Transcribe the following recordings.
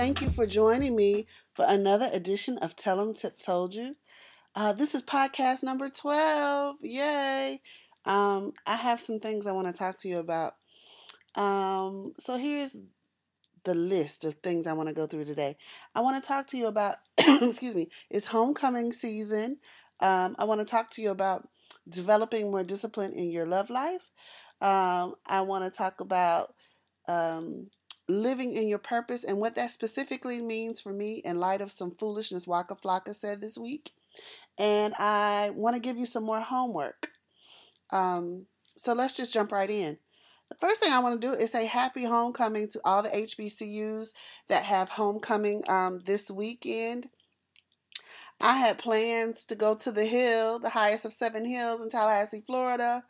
Thank you for joining me for another edition of Tell 'em Tip Told You. Uh, this is podcast number 12. Yay! Um, I have some things I want to talk to you about. Um, so here's the list of things I want to go through today. I want to talk to you about, excuse me, it's homecoming season. Um, I want to talk to you about developing more discipline in your love life. Um, I want to talk about um, living in your purpose and what that specifically means for me in light of some foolishness Waka Flocka said this week. And I want to give you some more homework. Um, so let's just jump right in. The first thing I want to do is say happy homecoming to all the HBCUs that have homecoming um, this weekend. I had plans to go to the hill, the highest of seven hills in Tallahassee, Florida,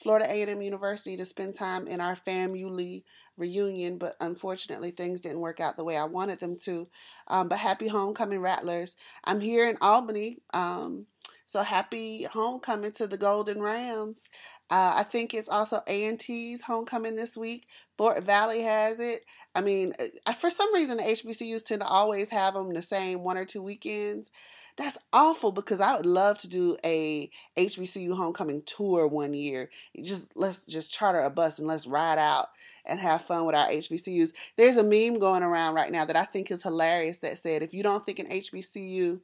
Florida A&M University to spend time in our family reunion, but unfortunately things didn't work out the way I wanted them to. Um, but happy homecoming, Rattlers! I'm here in Albany. Um, so happy homecoming to the Golden Rams. Uh, I think it's also A&T's homecoming this week. Fort Valley has it. I mean, uh, for some reason, HBCUs tend to always have them the same one or two weekends. That's awful because I would love to do a HBCU homecoming tour one year. Just let's just charter a bus and let's ride out and have fun with our HBCUs. There's a meme going around right now that I think is hilarious that said, if you don't think an HBCU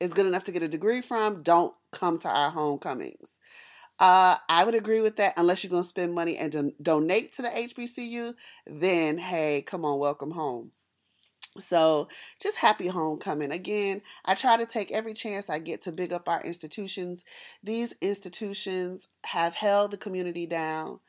is good enough to get a degree from, don't come to our homecomings. Uh, I would agree with that unless you're going to spend money and don- donate to the HBCU, then hey, come on, welcome home. So, just happy homecoming. Again, I try to take every chance I get to big up our institutions. These institutions have held the community down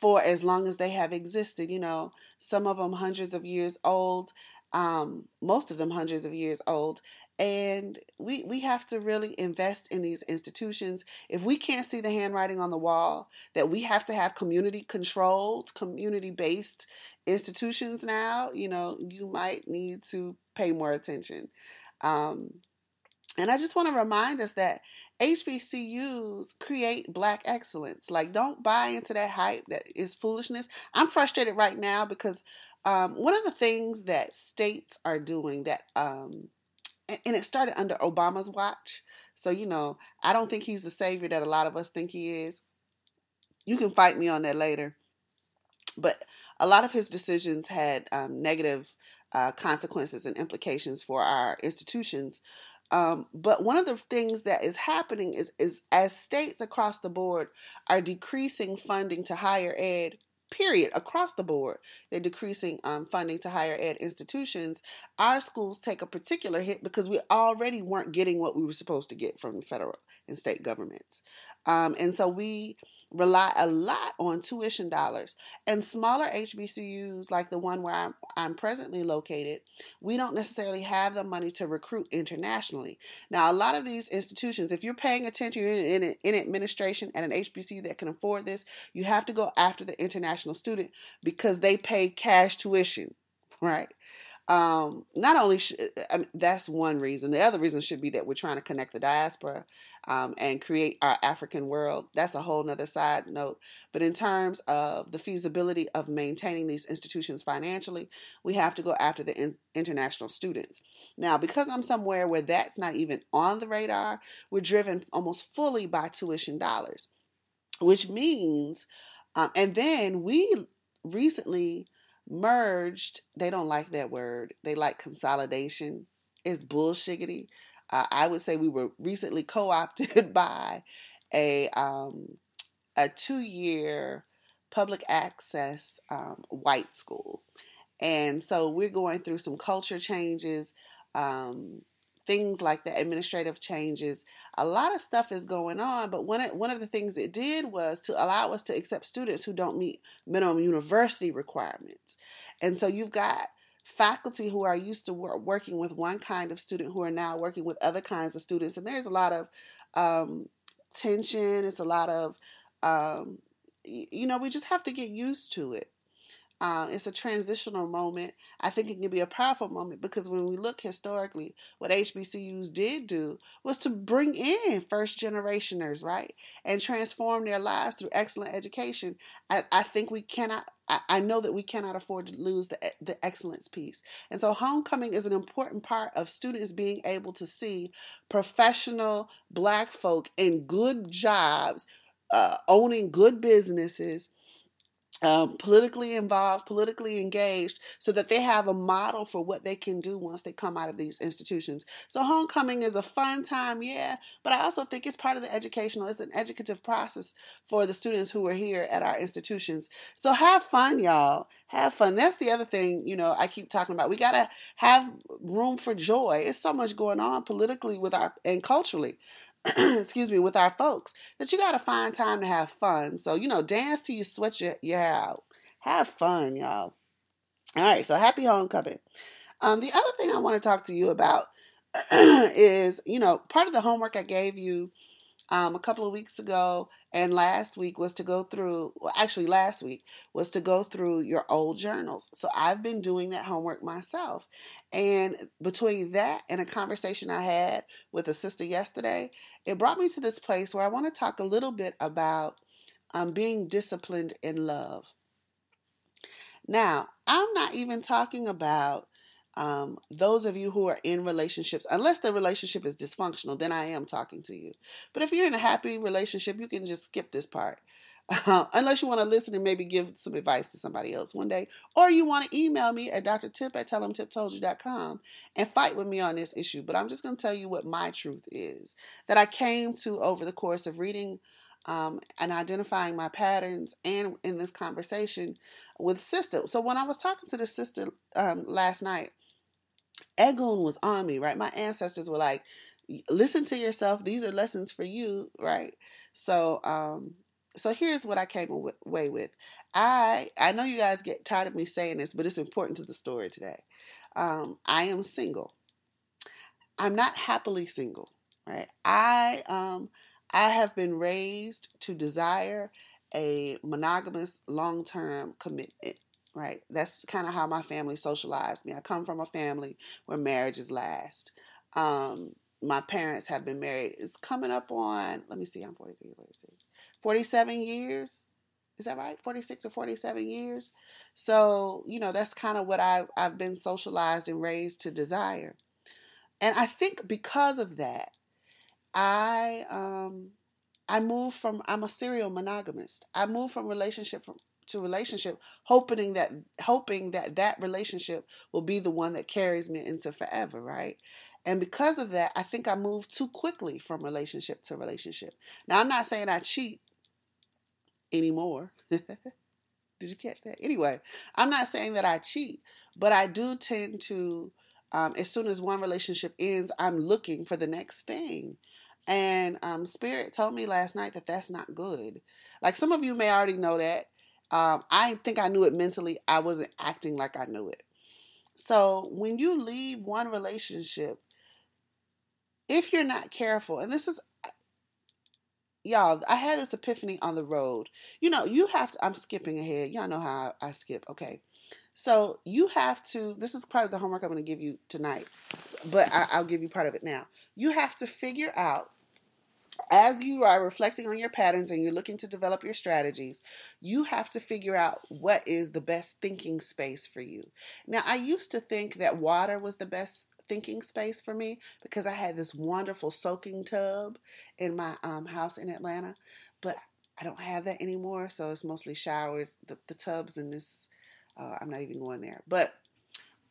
for as long as they have existed. You know, some of them hundreds of years old, um, most of them hundreds of years old, and we we have to really invest in these institutions if we can't see the handwriting on the wall that we have to have community controlled community based institutions now you know you might need to pay more attention um, and I just want to remind us that HBCUs create black excellence. Like, don't buy into that hype that is foolishness. I'm frustrated right now because um, one of the things that states are doing that um, and it started under Obama's watch. So, you know, I don't think he's the savior that a lot of us think he is. You can fight me on that later. But a lot of his decisions had um, negative uh, consequences and implications for our institutions. Um, but one of the things that is happening is, is as states across the board are decreasing funding to higher ed, period, across the board. They're decreasing um, funding to higher ed institutions. Our schools take a particular hit because we already weren't getting what we were supposed to get from federal and state governments. Um, and so we rely a lot on tuition dollars. And smaller HBCUs, like the one where I'm, I'm presently located, we don't necessarily have the money to recruit internationally. Now, a lot of these institutions, if you're paying attention in, in, in administration at an HBCU that can afford this, you have to go after the international student because they pay cash tuition, right? um, not only sh- I mean, that's one reason. The other reason should be that we're trying to connect the diaspora um, and create our African world. That's a whole nother side note. But in terms of the feasibility of maintaining these institutions financially, we have to go after the in- international students. Now, because I'm somewhere where that's not even on the radar, we're driven almost fully by tuition dollars, which means, um, and then we recently merged they don't like that word they like consolidation it's bullshiggity. Uh, i would say we were recently co-opted by a um, a two-year public access um, white school. And so we're going through some culture changes um, things like the administrative changes. A lot of stuff is going on, but one of, one of the things it did was to allow us to accept students who don't meet minimum university requirements. And so you've got faculty who are used to work, working with one kind of student who are now working with other kinds of students. And there's a lot of um, tension, it's a lot of, um, you know, we just have to get used to it. Uh, it's a transitional moment. I think it can be a powerful moment because when we look historically, what HBCUs did do was to bring in first generationers, right, and transform their lives through excellent education. I, I think we cannot. I, I know that we cannot afford to lose the the excellence piece, and so homecoming is an important part of students being able to see professional Black folk in good jobs, uh, owning good businesses um, politically involved, politically engaged, so that they have a model for what they can do once they come out of these institutions. So, homecoming is a fun time, yeah, but I also think it's part of the educational, it's an educative process for the students who are here at our institutions. So, have fun, y'all. Have fun. That's the other thing, you know, I keep talking about. We got to have room for joy. It's so much going on politically with our and culturally. excuse me, with our folks, that you got to find time to have fun. So, you know, dance till you sweat your, your hair out. Have fun, y'all. All right, so happy homecoming. Um, the other thing I want to talk to you about is, you know, part of the homework I gave you um, a couple of weeks ago and last week was to go through, well, actually, last week was to go through your old journals. So I've been doing that homework myself. And between that and a conversation I had with a sister yesterday, it brought me to this place where I want to talk a little bit about um, being disciplined in love. Now, I'm not even talking about um, those of you who are in relationships, unless the relationship is dysfunctional, then I am talking to you. But if you're in a happy relationship, you can just skip this part. Uh, unless you want to listen and maybe give some advice to somebody else one day. Or you want to email me at drtip at tellemtiptoldyou.com and fight with me on this issue. But I'm just going to tell you what my truth is that I came to over the course of reading um, and identifying my patterns and in this conversation with sister. So when I was talking to the sister um, last night, Egun was on me, right? My ancestors were like, listen to yourself. These are lessons for you, right? So, um, so here's what I came away with. I I know you guys get tired of me saying this, but it's important to the story today. Um, I am single. I'm not happily single, right? I um I have been raised to desire a monogamous long-term commitment right? That's kind of how my family socialized me. I come from a family where marriages last. Um, my parents have been married. It's coming up on, let me see, I'm 43, 46, 47 years. Is that right? 46 or 47 years. So, you know, that's kind of what I, I've been socialized and raised to desire. And I think because of that, I um I moved from I'm a serial monogamist. I moved from relationship from to relationship hoping that hoping that that relationship will be the one that carries me into forever right? And because of that i think i moved too quickly from relationship to relationship. Now i'm not saying i cheat anymore. Did you catch that? Anyway i'm not saying that i cheat but i do tend to um, as soon as one relationship ends i'm looking for the next thing. And um, spirit told me last night that that's not good. Like some of you may already know that um, I think I knew it mentally. I wasn't acting like I knew it. So when you leave one relationship, if you're not careful, and this is, y'all, I had this epiphany on the road. You know, you have to, I'm skipping ahead. Y'all know how I, I skip. Okay. So you have to, this is part of the homework I'm going to give you tonight, but I, I'll give you part of it now. You have to figure out as you are reflecting on your patterns and you're looking to develop your strategies, you have to figure out what is the best thinking space for you. Now, I used to think that water was the best thinking space for me because I had this wonderful soaking tub in my um, house in Atlanta, but I don't have that anymore. So it's mostly showers, the, the tubs, and this. Uh, I'm not even going there, but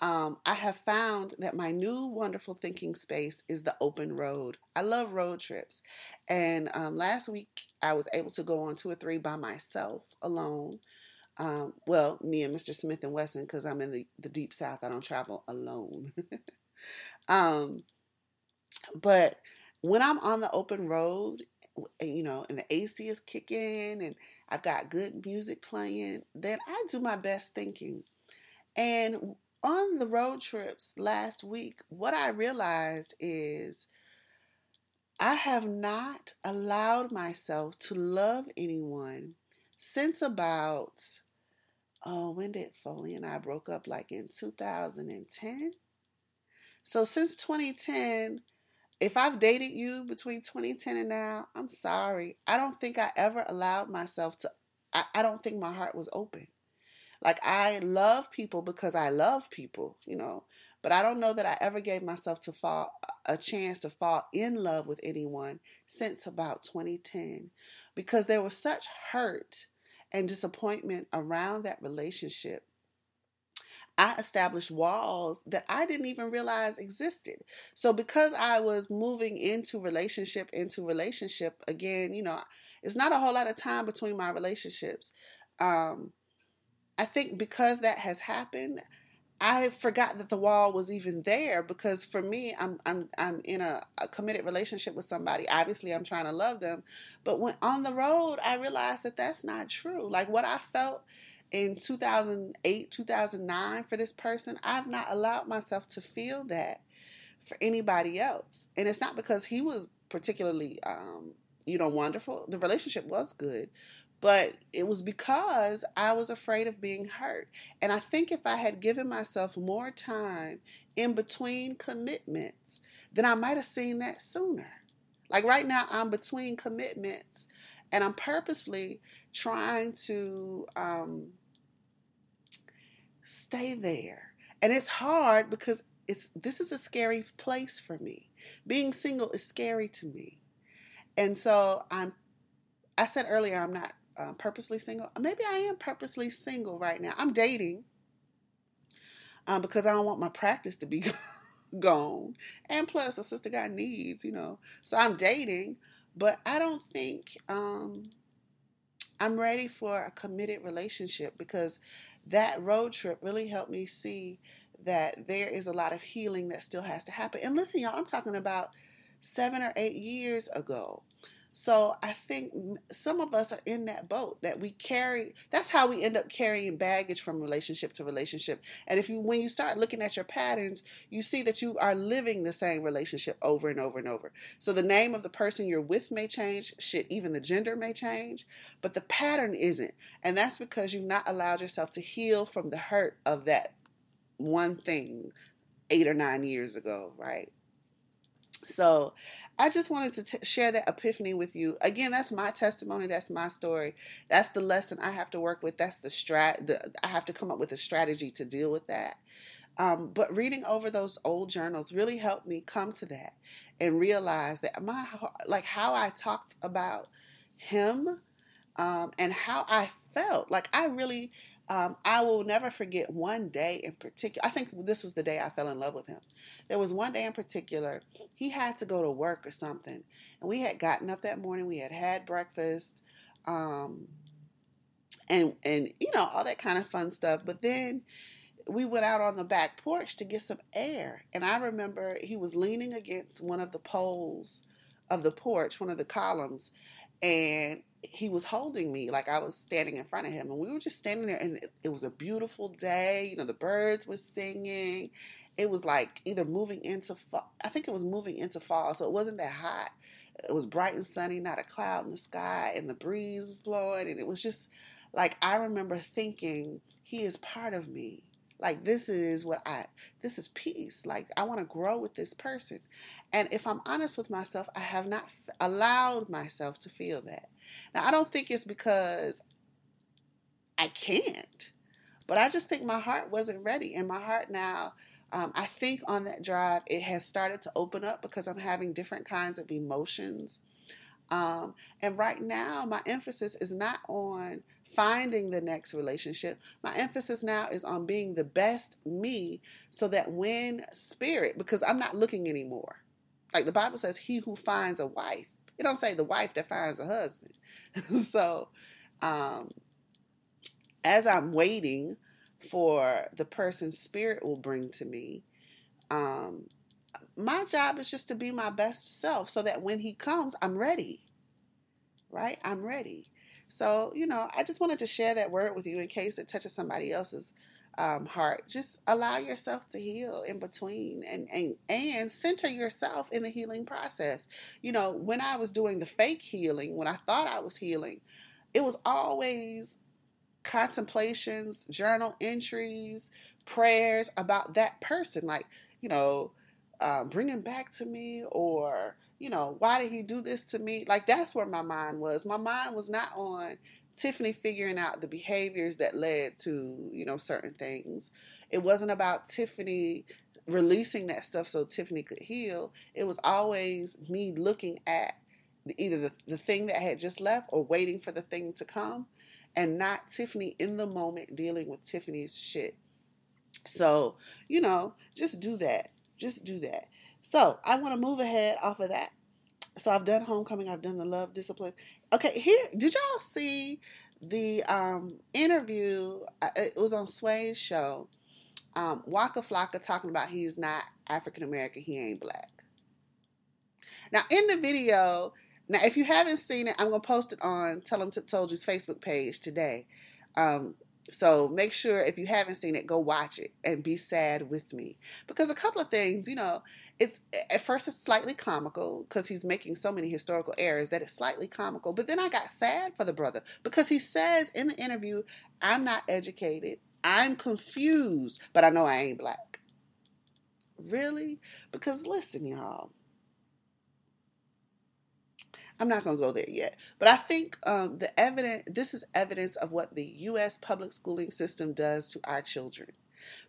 um, I have found that my new wonderful thinking space is the open road. I love road trips. And um, last week, I was able to go on two or three by myself alone. Um, well, me and Mr. Smith and Wesson, because I'm in the, the deep south, I don't travel alone. um, but when I'm on the open road, you know, and the AC is kicking and I've got good music playing, then I do my best thinking. And on the road trips last week, what I realized is I have not allowed myself to love anyone since about, oh, when did Foley and I broke up? Like in 2010? So since 2010, if I've dated you between 2010 and now, I'm sorry. I don't think I ever allowed myself to, I, I don't think my heart was open. Like I love people because I love people, you know, but I don't know that I ever gave myself to fall a chance to fall in love with anyone since about 2010 because there was such hurt and disappointment around that relationship. I established walls that I didn't even realize existed. So because I was moving into relationship into relationship again, you know, it's not a whole lot of time between my relationships. Um, I think because that has happened, I forgot that the wall was even there because for me, I'm I'm I'm in a, a, committed relationship with somebody. Obviously, I'm trying to love them, but when on the road, I realized that that's not true. Like what I felt in 2008, 2009 for this person, I've not allowed myself to feel that for anybody else, and it's not because he was particularly, um, you know, wonderful. The relationship was good, but it was because I was afraid of being hurt. And I think if I had given myself more time in between commitments, then I might have seen that sooner. Like right now, I'm between commitments and I'm purposely trying to um, stay there. And it's hard because it's this is a scary place for me. Being single is scary to me. And so I'm I said earlier I'm not uh, purposely single. Maybe I am purposely single right now. I'm dating um, because I don't want my practice to be gone. And plus, a sister got needs, you know. So I'm dating, but I don't think um, I'm ready for a committed relationship because that road trip really helped me see that there is a lot of healing that still has to happen. And listen, y'all, I'm talking about seven or eight years ago. So I think some of us are in that boat that we carry. That's how we end up carrying baggage from relationship to relationship. And if you, when you start looking at your patterns, you see that you are living the same relationship over and over and over. So the name of the person you're with may change, shit, even the gender may change, but the pattern isn't. And that's because you've not allowed yourself to heal from the hurt of that one thing eight or nine years ago, right? So I just wanted to t- share that epiphany with you. Again, that's my testimony. That's my story. That's the lesson I have to work with. That's the strat. I have to come up with a strategy to deal with that. Um, but reading over those old journals really helped me come to that and realize that my like how I talked about him um, and how I felt. Like I really um, I will never forget one day in particular. I think this was the day I fell in love with him. There was one day in particular, he had to go to work or something. And we had gotten up that morning, we had had breakfast, um, and, and, you know, all that kind of fun stuff. But then we went out on the back porch to get some air. And I remember he was leaning against one of the poles of the porch, one of the columns, and he was holding me like I was standing in front of him, and we were just standing there, and it, it, was a beautiful day. You know, the birds were singing. It was like either moving into fall. I think it was moving into fall, so it wasn't that hot. It was bright and sunny, not a cloud in the sky, and the breeze was blowing, and it was just like I remember thinking, he is part of me. Like this is what I this is peace. Like I want to grow with this person. And if I'm honest with myself, I have not allowed myself to feel that. Now, I don't think it's because I can't, but I just think my heart wasn't ready. And my heart now, um, I think on that drive, it has started to open up because I'm having different kinds of emotions. Um, and right now, my emphasis is not on finding the next relationship. My emphasis now is on being the best me so that when spirit, because I'm not looking anymore. Like the Bible says, he who finds a wife it don't say the wife that finds a husband. so, um, as I'm waiting for the person spirit will bring to me, um, my job is just to be my best self so that when he comes, I'm ready. Right? I'm ready. So, you know, I just wanted to share that word with you in case it touches somebody else's um, heart, just allow yourself to heal in between and, and and center yourself in the healing process. You know, when I was doing the fake healing, when I thought I was healing, it was always contemplations, journal entries, prayers about that person, like you know, um, bring him back to me or you know, why did he do this to me? Like that's where my mind was. My mind was not on Tiffany figuring out the behaviors that led to, you know, certain things. It wasn't about Tiffany releasing that stuff so Tiffany could heal. It was always me looking at either the, the thing that had just left or waiting for the thing to come and not Tiffany in the moment dealing with Tiffany's shit. So, you know, just do that. Just do that. So I want to move ahead off of that. So I've done homecoming. I've done the love discipline. Okay, here. Did y'all see the um, interview? It was on Sway's show. Um, Waka Flocka talking about he's not African American. He ain't black. Now in the video, now if you haven't seen it, I'm gonna post it on Tell Them Tip Told You's Facebook page today. Um, so make sure if you haven't seen it, go watch it and be sad with me. Because a couple of things, you know, it's at first it's slightly comical because he's making so many historical errors that it's slightly comical. But then I got sad for the brother because he says in the interview, I'm not educated, I'm confused, but I know I ain't black. Really? Because listen, y'all. I'm not going to go there yet. But I think um, the evidence, this is evidence of what the U.S. public schooling system does to our children.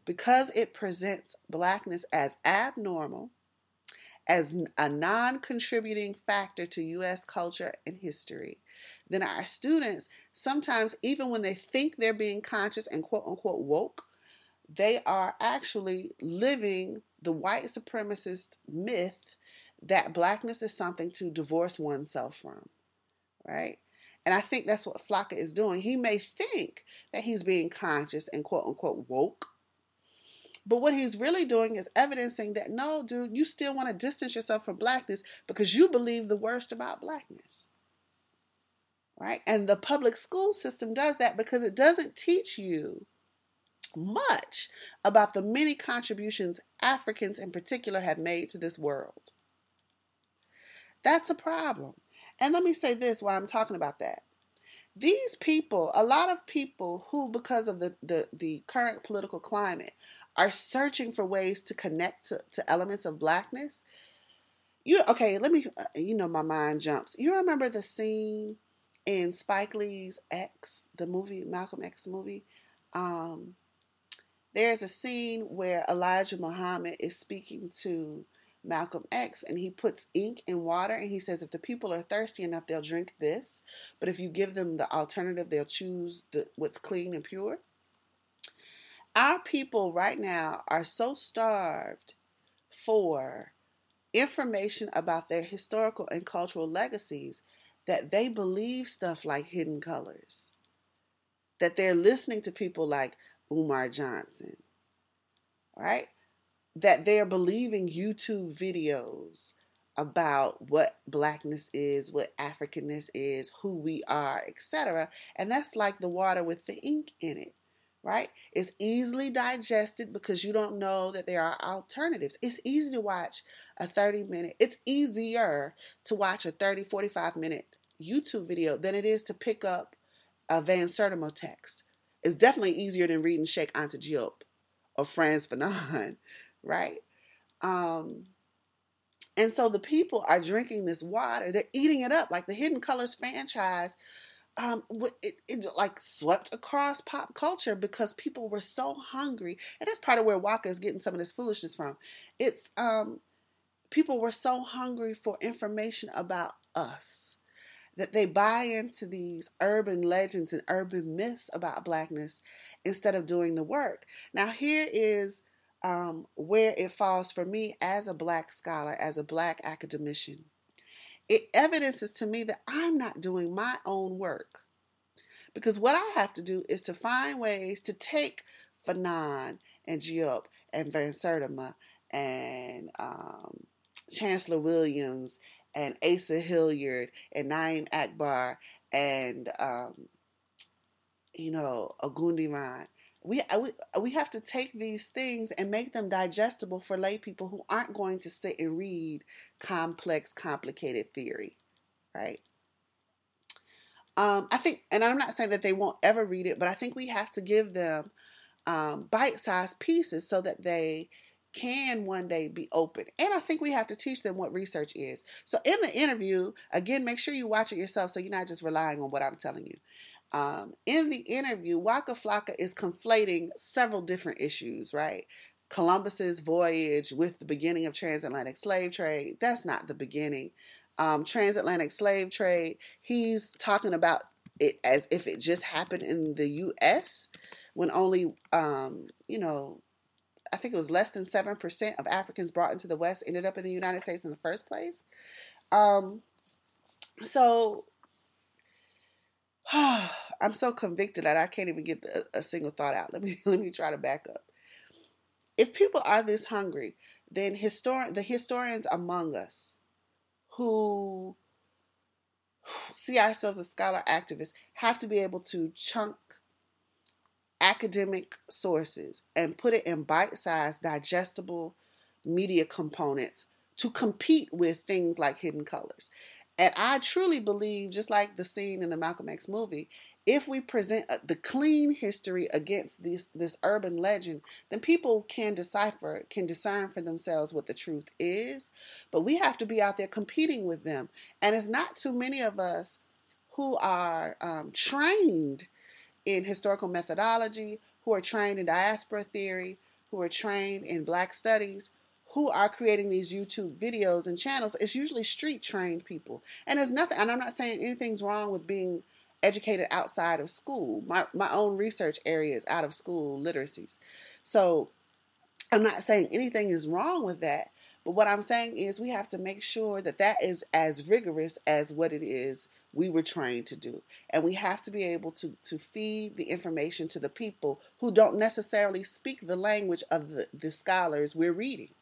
Because it presents blackness as abnormal, as a non contributing factor to U.S. culture and history, then our students, sometimes even when they think they're being conscious and quote unquote woke, they are actually living the white supremacist myth that blackness is something to divorce oneself from, right? And I think that's what Flocka is doing. He may think that he's being conscious and quote unquote woke. But what he's really doing is evidencing that no, dude, you still want to distance yourself from blackness because you believe the worst about blackness. Right? And the public school system does that because it doesn't teach you much about the many contributions Africans in particular have made to this world. That's a problem. And let me say this while I'm talking about that. These people, a lot of people who, because of the, the, the current political climate, are searching for ways to connect to, to elements of blackness. You okay? Let me. Uh, you know, my mind jumps. You remember the scene in Spike Lee's X, the movie Malcolm X movie. Um, there's a scene where Elijah Muhammad is speaking to Malcolm X, and he puts ink in water and he says if the people are thirsty enough, they'll drink this. But if you give them the alternative, they'll choose the, what's clean and pure. Our people right now are so starved for information about their historical and cultural legacies that they believe stuff like hidden colors. That they're listening to people like Umar Johnson, right? That they're believing YouTube videos about what blackness is, what Africanness is, who we are, etc. And that's like the water with the ink in it, right? It's easily digested because you don't know that there are alternatives. It's easy to watch a 30 minute, it's easier to watch a 30, 45 minute YouTube video than it is to pick up a Van Sertima text. It's definitely easier than reading Cheikh Anta Diop or Frantz Fanon, right? Um, and so the people are drinking this water. They're eating it up like the Hidden Colors franchise. Um, it, it like swept across pop culture because people were so hungry, and that's part of where Waka is getting some of this foolishness from. It's um, people were so hungry for information about us that they buy into these urban legends and urban myths about blackness instead of doing the work. Now, here is um, where it falls for me as a black scholar, as a black academician. It evidences to me that I'm not doing my own work. Because what I have to do is to find ways to take Fanon and Diop and Van Sertima and um, Chancellor Williams and Asa Hilliard and Na'im Akbar and, um, you know, Agundi Ogundiran we, we we have to take these things and make them digestible for lay people who aren't going to sit and read complex, complicated theory, right? Um, I think, and I'm not saying that they won't ever read it, but I think we have to give them um, bite-sized pieces so that they can one day be open. And I think we have to teach them what research is. So in the interview, again, make sure you watch it yourself so you're not just relying on what I'm telling you. Um, in the interview, Waka Flocka is conflating several different issues, right? Columbus's voyage with the beginning of transatlantic slave trade. That's not the beginning. Um, transatlantic slave trade, he's talking about it as if it just happened in the U.S. when only, um, you know, I think it was less than 7% of Africans brought into the West ended up in the United States in the first place. Um, so I'm so convicted that I can't even get a, a single thought out. Let me let me try to back up. If people are this hungry, then histor- the historians among us who see ourselves as scholar activists have to be able to chunk academic sources and put it in bite-sized digestible media components to compete with things like hidden colors and I truly believe, just like the scene in the Malcolm X movie, if we present uh, the clean history against this this urban legend, then people can decipher, can discern for themselves what the truth is. But we have to be out there competing with them, and it's not too many of us who are um, trained in historical methodology, who are trained in diaspora theory, who are trained in Black studies, who are creating these YouTube videos and channels, it's usually street trained people. And there's nothing, and I'm not saying anything's wrong with being educated outside of school. My, my own research area is out of school literacies. So I'm not saying anything is wrong with that. But what I'm saying is we have to make sure that that is as rigorous as what it is we were trained to do. And we have to be able to, to feed the information to the people who don't necessarily speak the language of the, the scholars we're reading.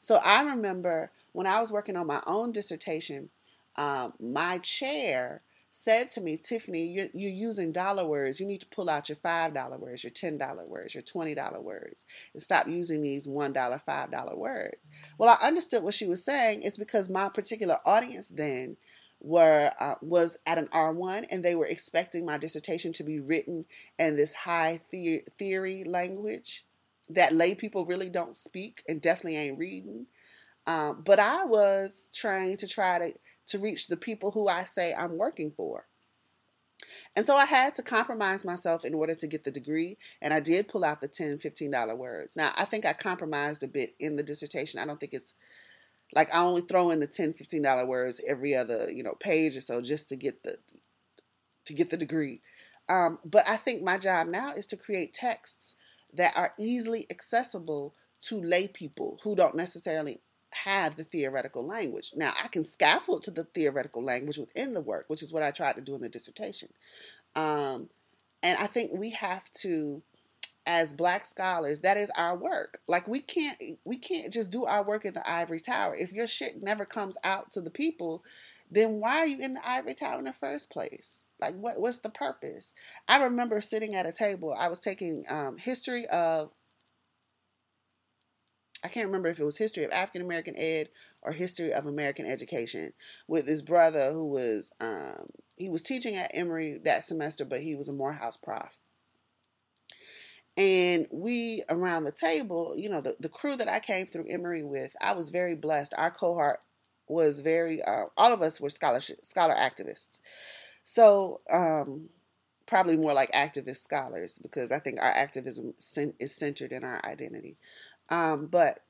So I remember when I was working on my own dissertation, um, my chair said to me, Tiffany, you're, you're, using dollar words. You need to pull out your $5 words, your $10 words, your $20 words, and stop using these $1, $5 words. Well, I understood what she was saying. It's because my particular audience then were uh, was at an R1 and they were expecting my dissertation to be written in this high the- theory language that lay people really don't speak and definitely ain't reading. Um, but I was trying to try to to reach the people who I say I'm working for. And so I had to compromise myself in order to get the degree, and I did pull out the 10 $15 words. Now, I think I compromised a bit in the dissertation. I don't think it's like I only throw in the 10 $15 words every other, you know, page or so just to get the to get the degree. Um, but I think my job now is to create texts that are easily accessible to lay people who don't necessarily have the theoretical language. Now, I can scaffold to the theoretical language within the work, which is what I tried to do in the dissertation. Um, and I think we have to, as Black scholars, that is our work. Like we can't we can't just do our work in the ivory tower. If your shit never comes out to the people, then why are you in the ivory tower in the first place? Like, what what's the purpose? I remember sitting at a table. I was taking um, history of. I can't remember if it was history of African American ed or history of American education with this brother who was um, he was teaching at Emory that semester, but he was a Morehouse prof. And we around the table, you know, the, the crew that I came through Emory with, I was very blessed. Our cohort was very uh, all of us were scholarship scholar activists. So um, probably more like activist scholars because i think our activism is centered in our identity. Um, but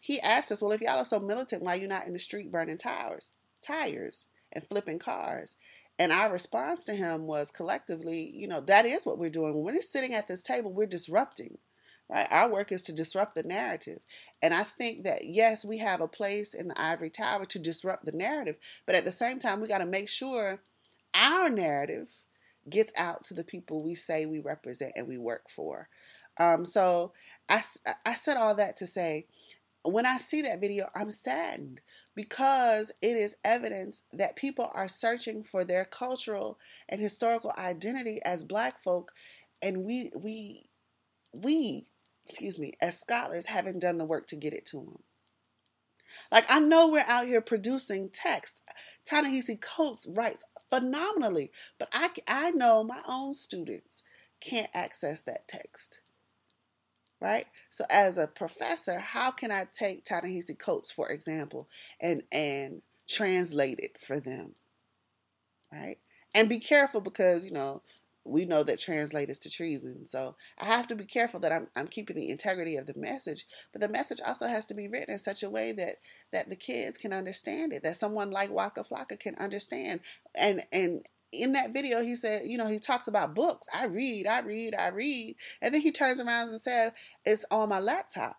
he asked us well if y'all are so militant why you not in the street burning tires tires and flipping cars? And our response to him was collectively you know that is what we're doing. When we're sitting at this table we're disrupting right? Our work is to disrupt the narrative. And I think that, yes, we have a place in the ivory tower to disrupt the narrative, but at the same time, we got to make sure our narrative gets out to the people we say we represent and we work for. Um, so I, I said all that to say, when I see that video, I'm saddened because it is evidence that people are searching for their cultural and historical identity as black folk and we we we, excuse me, as scholars haven't done the work to get it to them. Like I know we're out here producing text. Ta-Nehisi Coates writes phenomenally, but I I know my own students can't access that text. Right? So as a professor, how can I take Ta-Nehisi Coates, for example, and and translate it for them? Right? And be careful because, you know, we know that translators to treason. So I have to be careful that I'm, I'm keeping the integrity of the message, but the message also has to be written in such a way that that the kids can understand it, that someone like Waka Flocka can understand. And and in that video, he said, you know, he talks about books. I read, I read, I read, and then he turns around and said, "It's on my laptop."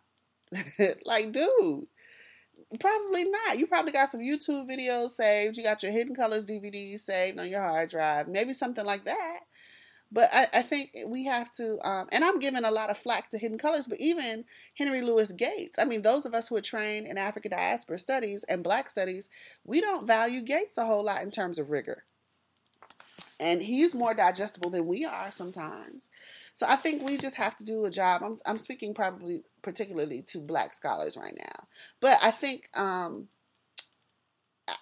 like, dude. Probably not. You probably got some YouTube videos saved. You got your Hidden Colors DVD saved on your hard drive. Maybe something like that. But I, I think we have to, um, and I'm giving a lot of flack to Hidden Colors, but even Henry Louis Gates. I mean, those of us who are trained in African diaspora studies and Black studies, we don't value Gates a whole lot in terms of rigor. And he's more digestible than we are sometimes. So I think we just have to do a job. I'm, I'm speaking probably particularly to Black scholars right now, but I think um,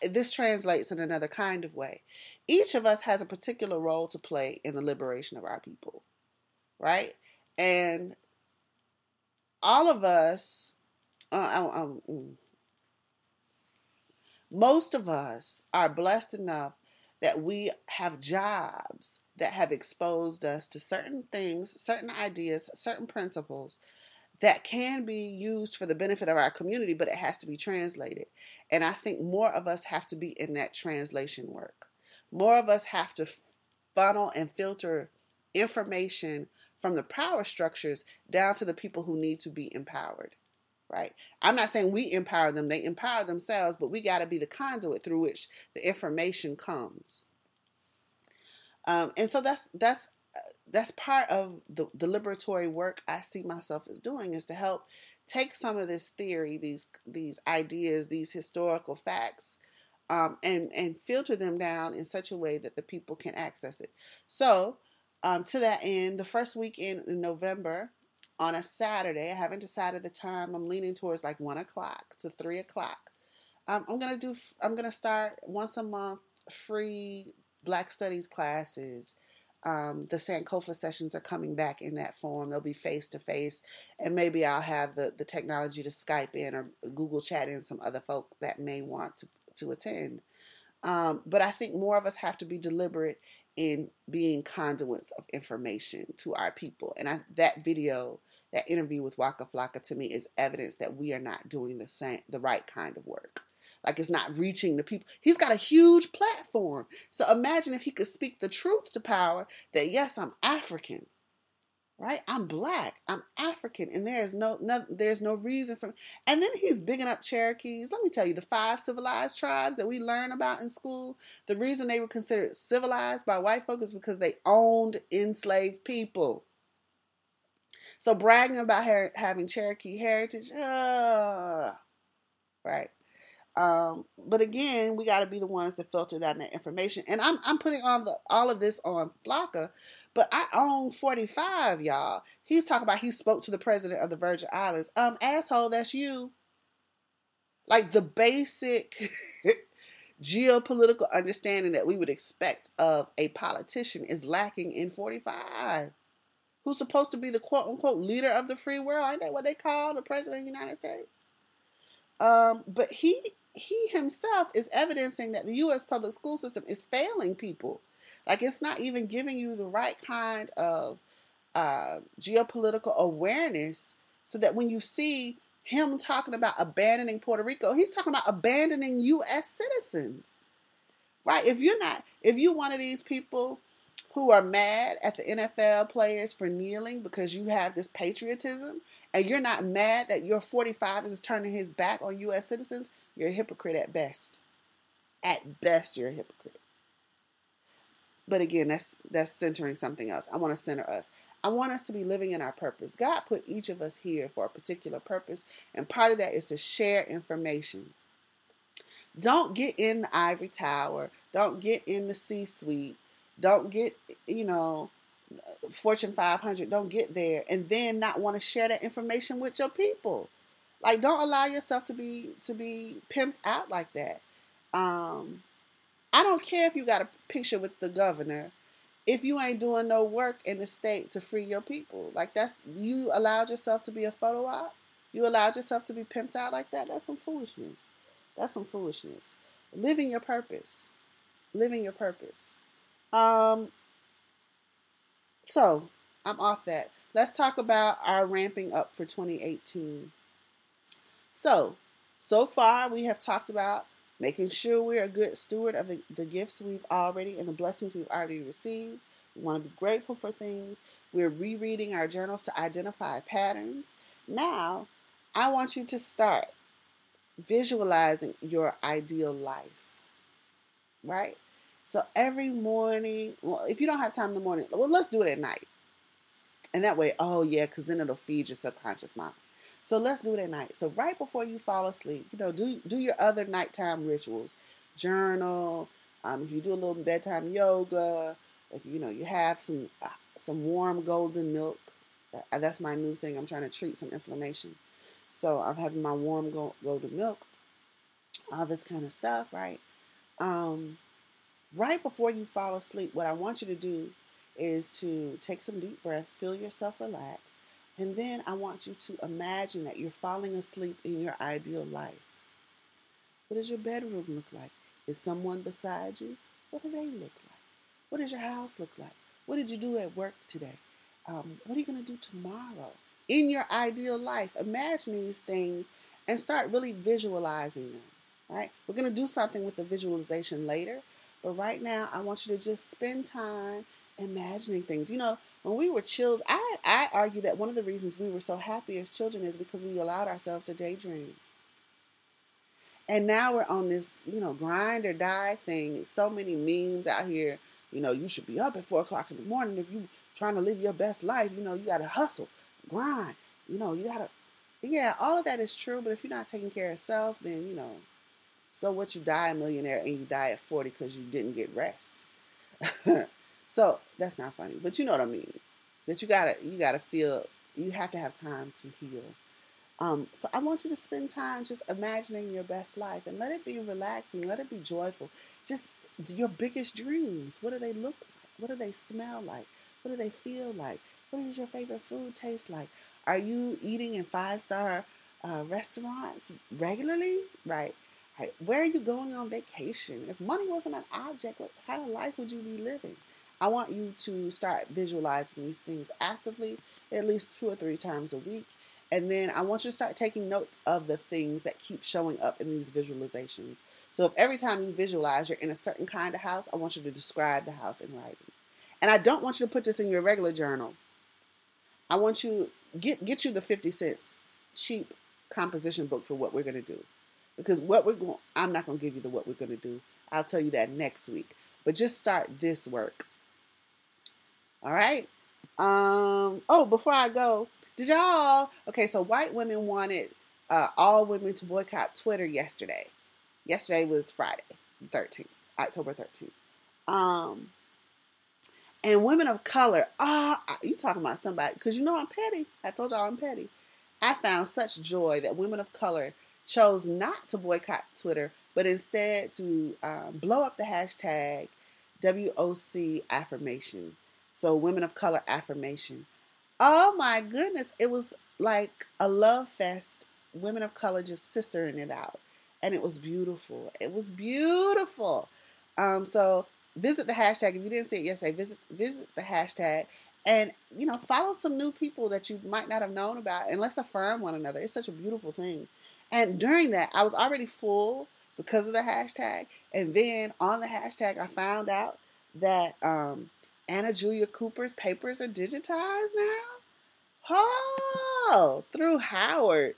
this translates in another kind of way each of us has a particular role to play in the liberation of our people, right? And all of us, uh, um, most of us are blessed enough that we have jobs that have exposed us to certain things, certain ideas, certain principles that can be used for the benefit of our community, but it has to be translated. And I think more of us have to be in that translation work. More of us have to funnel and filter information from the power structures down to the people who need to be empowered. Right? I'm not saying we empower them, they empower themselves, but we got to be the conduit through which the information comes. Um, and so that's that's that's part of the, the liberatory work I see myself as doing is to help take some of this theory, these these ideas, these historical facts, um, and and filter them down in such a way that the people can access it. So, um, to that end, the first weekend in November, on a Saturday, I haven't decided the time. I'm leaning towards like one o'clock to three o'clock. Um, I'm gonna do. I'm gonna start once a month free Black Studies classes. Um, the Sankofa sessions are coming back in that form. They'll be face to face, and maybe I'll have the, the technology to Skype in or Google Chat in some other folk that may want to to attend. Um, but I think more of us have to be deliberate in being conduits of information to our people. And I, that video, that interview with Waka Flocka to me is evidence that we are not doing the same, the right kind of work. Like it's not reaching the people. He's got a huge platform. So imagine if he could speak the truth to power that yes, I'm African right? I'm black, I'm African, and there's no, no there's no reason for. And then he's bigging up Cherokees. Let me tell you, the five civilized tribes that we learn about in school. The reason they were considered civilized by white folks is because they owned enslaved people. So bragging about her, having Cherokee heritage, uh, right? Um, but again, we got to be the ones that filter that information. And I'm I'm putting on the all of this on Flocka, but I own 45, y'all. He's talking about he spoke to the president of the Virgin Islands. Um, asshole, that's you. Like the basic geopolitical understanding that we would expect of a politician is lacking in 45. Who's supposed to be the quote unquote leader of the free world? Ain't that what they call the president of the United States? Um, but he he himself is evidencing that the U.S. public school system is failing people. Like it's not even giving you the right kind of uh, geopolitical awareness so that when you see him talking about abandoning Puerto Rico, he's talking about abandoning U.S. citizens. Right? If you're not, if you're one of these people who are mad at the NFL players for kneeling because you have this patriotism and you're not mad that your 45 is turning his back on U.S. citizens, you're a hypocrite at best. At best, you're a hypocrite. But again, that's that's centering something else. I want to center us. I want us to be living in our purpose. God put each of us here for a particular purpose, and part of that is to share information. Don't get in the ivory tower. Don't get in the C-suite. Don't get, you know, Fortune 500 don't get there and then not want to share that information with your people. Like don't allow yourself to be to be pimped out like that. Um I don't care if you got a picture with the governor if you ain't doing no work in the state to free your people. Like that's you allowed yourself to be a photo op. You allowed yourself to be pimped out like that. That's some foolishness. That's some foolishness. Living your purpose. Living your purpose. Um so I'm off that. Let's talk about our ramping up for 2018. So, so far we have talked about making sure we're a good steward of the, the gifts we've already and the blessings we've already received. We want to be grateful for things. We're rereading our journals to identify patterns. Now, I want you to start visualizing your ideal life, right? So every morning, well, if you don't have time in the morning, well, let's do it at night. And that way, oh yeah, because then it'll feed your subconscious mind. So let's do it at night. So right before you fall asleep, you know, do do your other nighttime rituals. Journal. Um, if you do a little bedtime yoga, if you know you have some uh, some warm golden milk. Uh, that's my new thing. I'm trying to treat some inflammation. So I'm having my warm go- golden milk. All this kind of stuff, right? Um, right before you fall asleep, what I want you to do is to take some deep breaths, feel yourself relax, and then I want you to imagine that you're falling asleep in your ideal life. What does your bedroom look like? Is someone beside you? What do they look like? What does your house look like? What did you do at work today? Um, what are you going to do tomorrow? In your ideal life, imagine these things and start really visualizing them. Right? We're going to do something with the visualization later, but right now I want you to just spend time imagining things. You know, when we were children, I, I argue that one of the reasons we were so happy as children is because we allowed ourselves to daydream. And now we're on this, you know, grind or die thing. So many memes out here. You know, you should be up at four o'clock in the morning if you trying to live your best life. You know, you got to hustle, grind. You know, you got to. Yeah, all of that is true. But if you're not taking care of self, then you know. So what? You die a millionaire and you die at forty because you didn't get rest. So that's not funny, but you know what I mean. That you gotta you gotta feel you have to have time to heal. Um, so I want you to spend time just imagining your best life and let it be relaxing, let it be joyful. Just your biggest dreams. What do they look like? What do they smell like? What do they feel like? What does your favorite food taste like? Are you eating in five star uh, restaurants regularly? Right. Right. Where are you going on vacation? If money wasn't an object, what kind of life would you be living? I want you to start visualizing these things actively at least two or three times a week. And then I want you to start taking notes of the things that keep showing up in these visualizations. So if every time you visualize you're in a certain kind of house, I want you to describe the house in writing. And I don't want you to put this in your regular journal. I want you get get you the 50 cents cheap composition book for what we're going to do. Because what we're going I'm not going to give you the what we're going to do. I'll tell you that next week. But just start this work. All right. Um. Oh, before I go, did y'all? Okay, so white women wanted uh, all women to boycott Twitter yesterday. Yesterday was Friday, 13th, October 13th. Um. And women of color, ah, uh, you talking about somebody? Because you know I'm petty. I told y'all I'm petty. I found such joy that women of color chose not to boycott Twitter, but instead to um, blow up the hashtag WOC affirmation so, women of color affirmation. Oh my goodness, it was like a love fest. Women of color just sistering it out. And it was beautiful. It was beautiful. Um, so visit the hashtag. If you didn't see it yesterday, visit visit the hashtag and you know follow some new people that you might not have known about and let's affirm one another. It's such a beautiful thing. And during that, I was already full because of the hashtag. And then on the hashtag, I found out that um, Anna Julia Cooper's papers are digitized now? Oh, through Howard.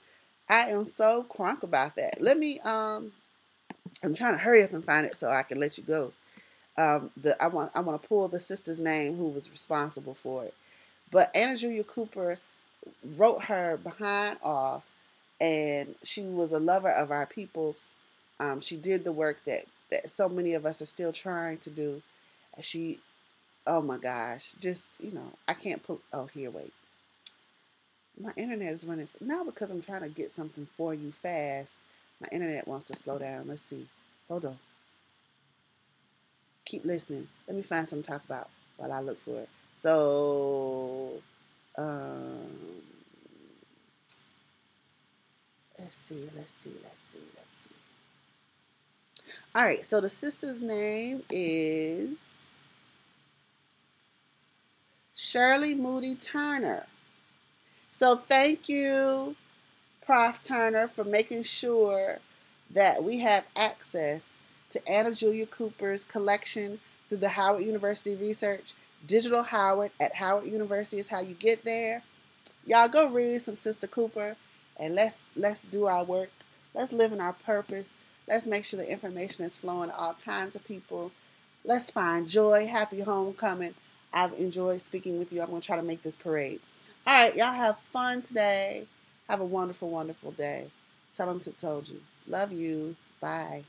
I am so crunk about that. Let me um I'm trying to hurry up and find it so I can let you go. Um the I want I want to pull the sister's name who was responsible for it. But Anna Julia Cooper wrote her behind off and she was a lover of our people. Um, she did the work that, that so many of us are still trying to do. She oh my gosh, just you know, I can't pull. Oh, here, wait. My internet is running now because I'm trying to get something for you fast. My internet wants to slow down. Let's see. Hold on. Keep listening. Let me find something to talk about while I look for it. So, um, let's see, let's see, let's see, let's see. All right, so the sister's name is Shirley Moody Turner. So thank you, Prof. Turner, for making sure that we have access to Anna Julia Cooper's collection through the Howard University Research. Digital Howard at Howard University is how you get there. Y'all go read some Sister Cooper and let's let's do our work. Let's live in our purpose. Let's make sure the information is flowing to all kinds of people. Let's find joy. Happy homecoming. I've enjoyed speaking with you. I'm going to try to make this parade. All right, y'all have fun today. Have a wonderful, wonderful day. Tell them Tip told you. Love you. Bye.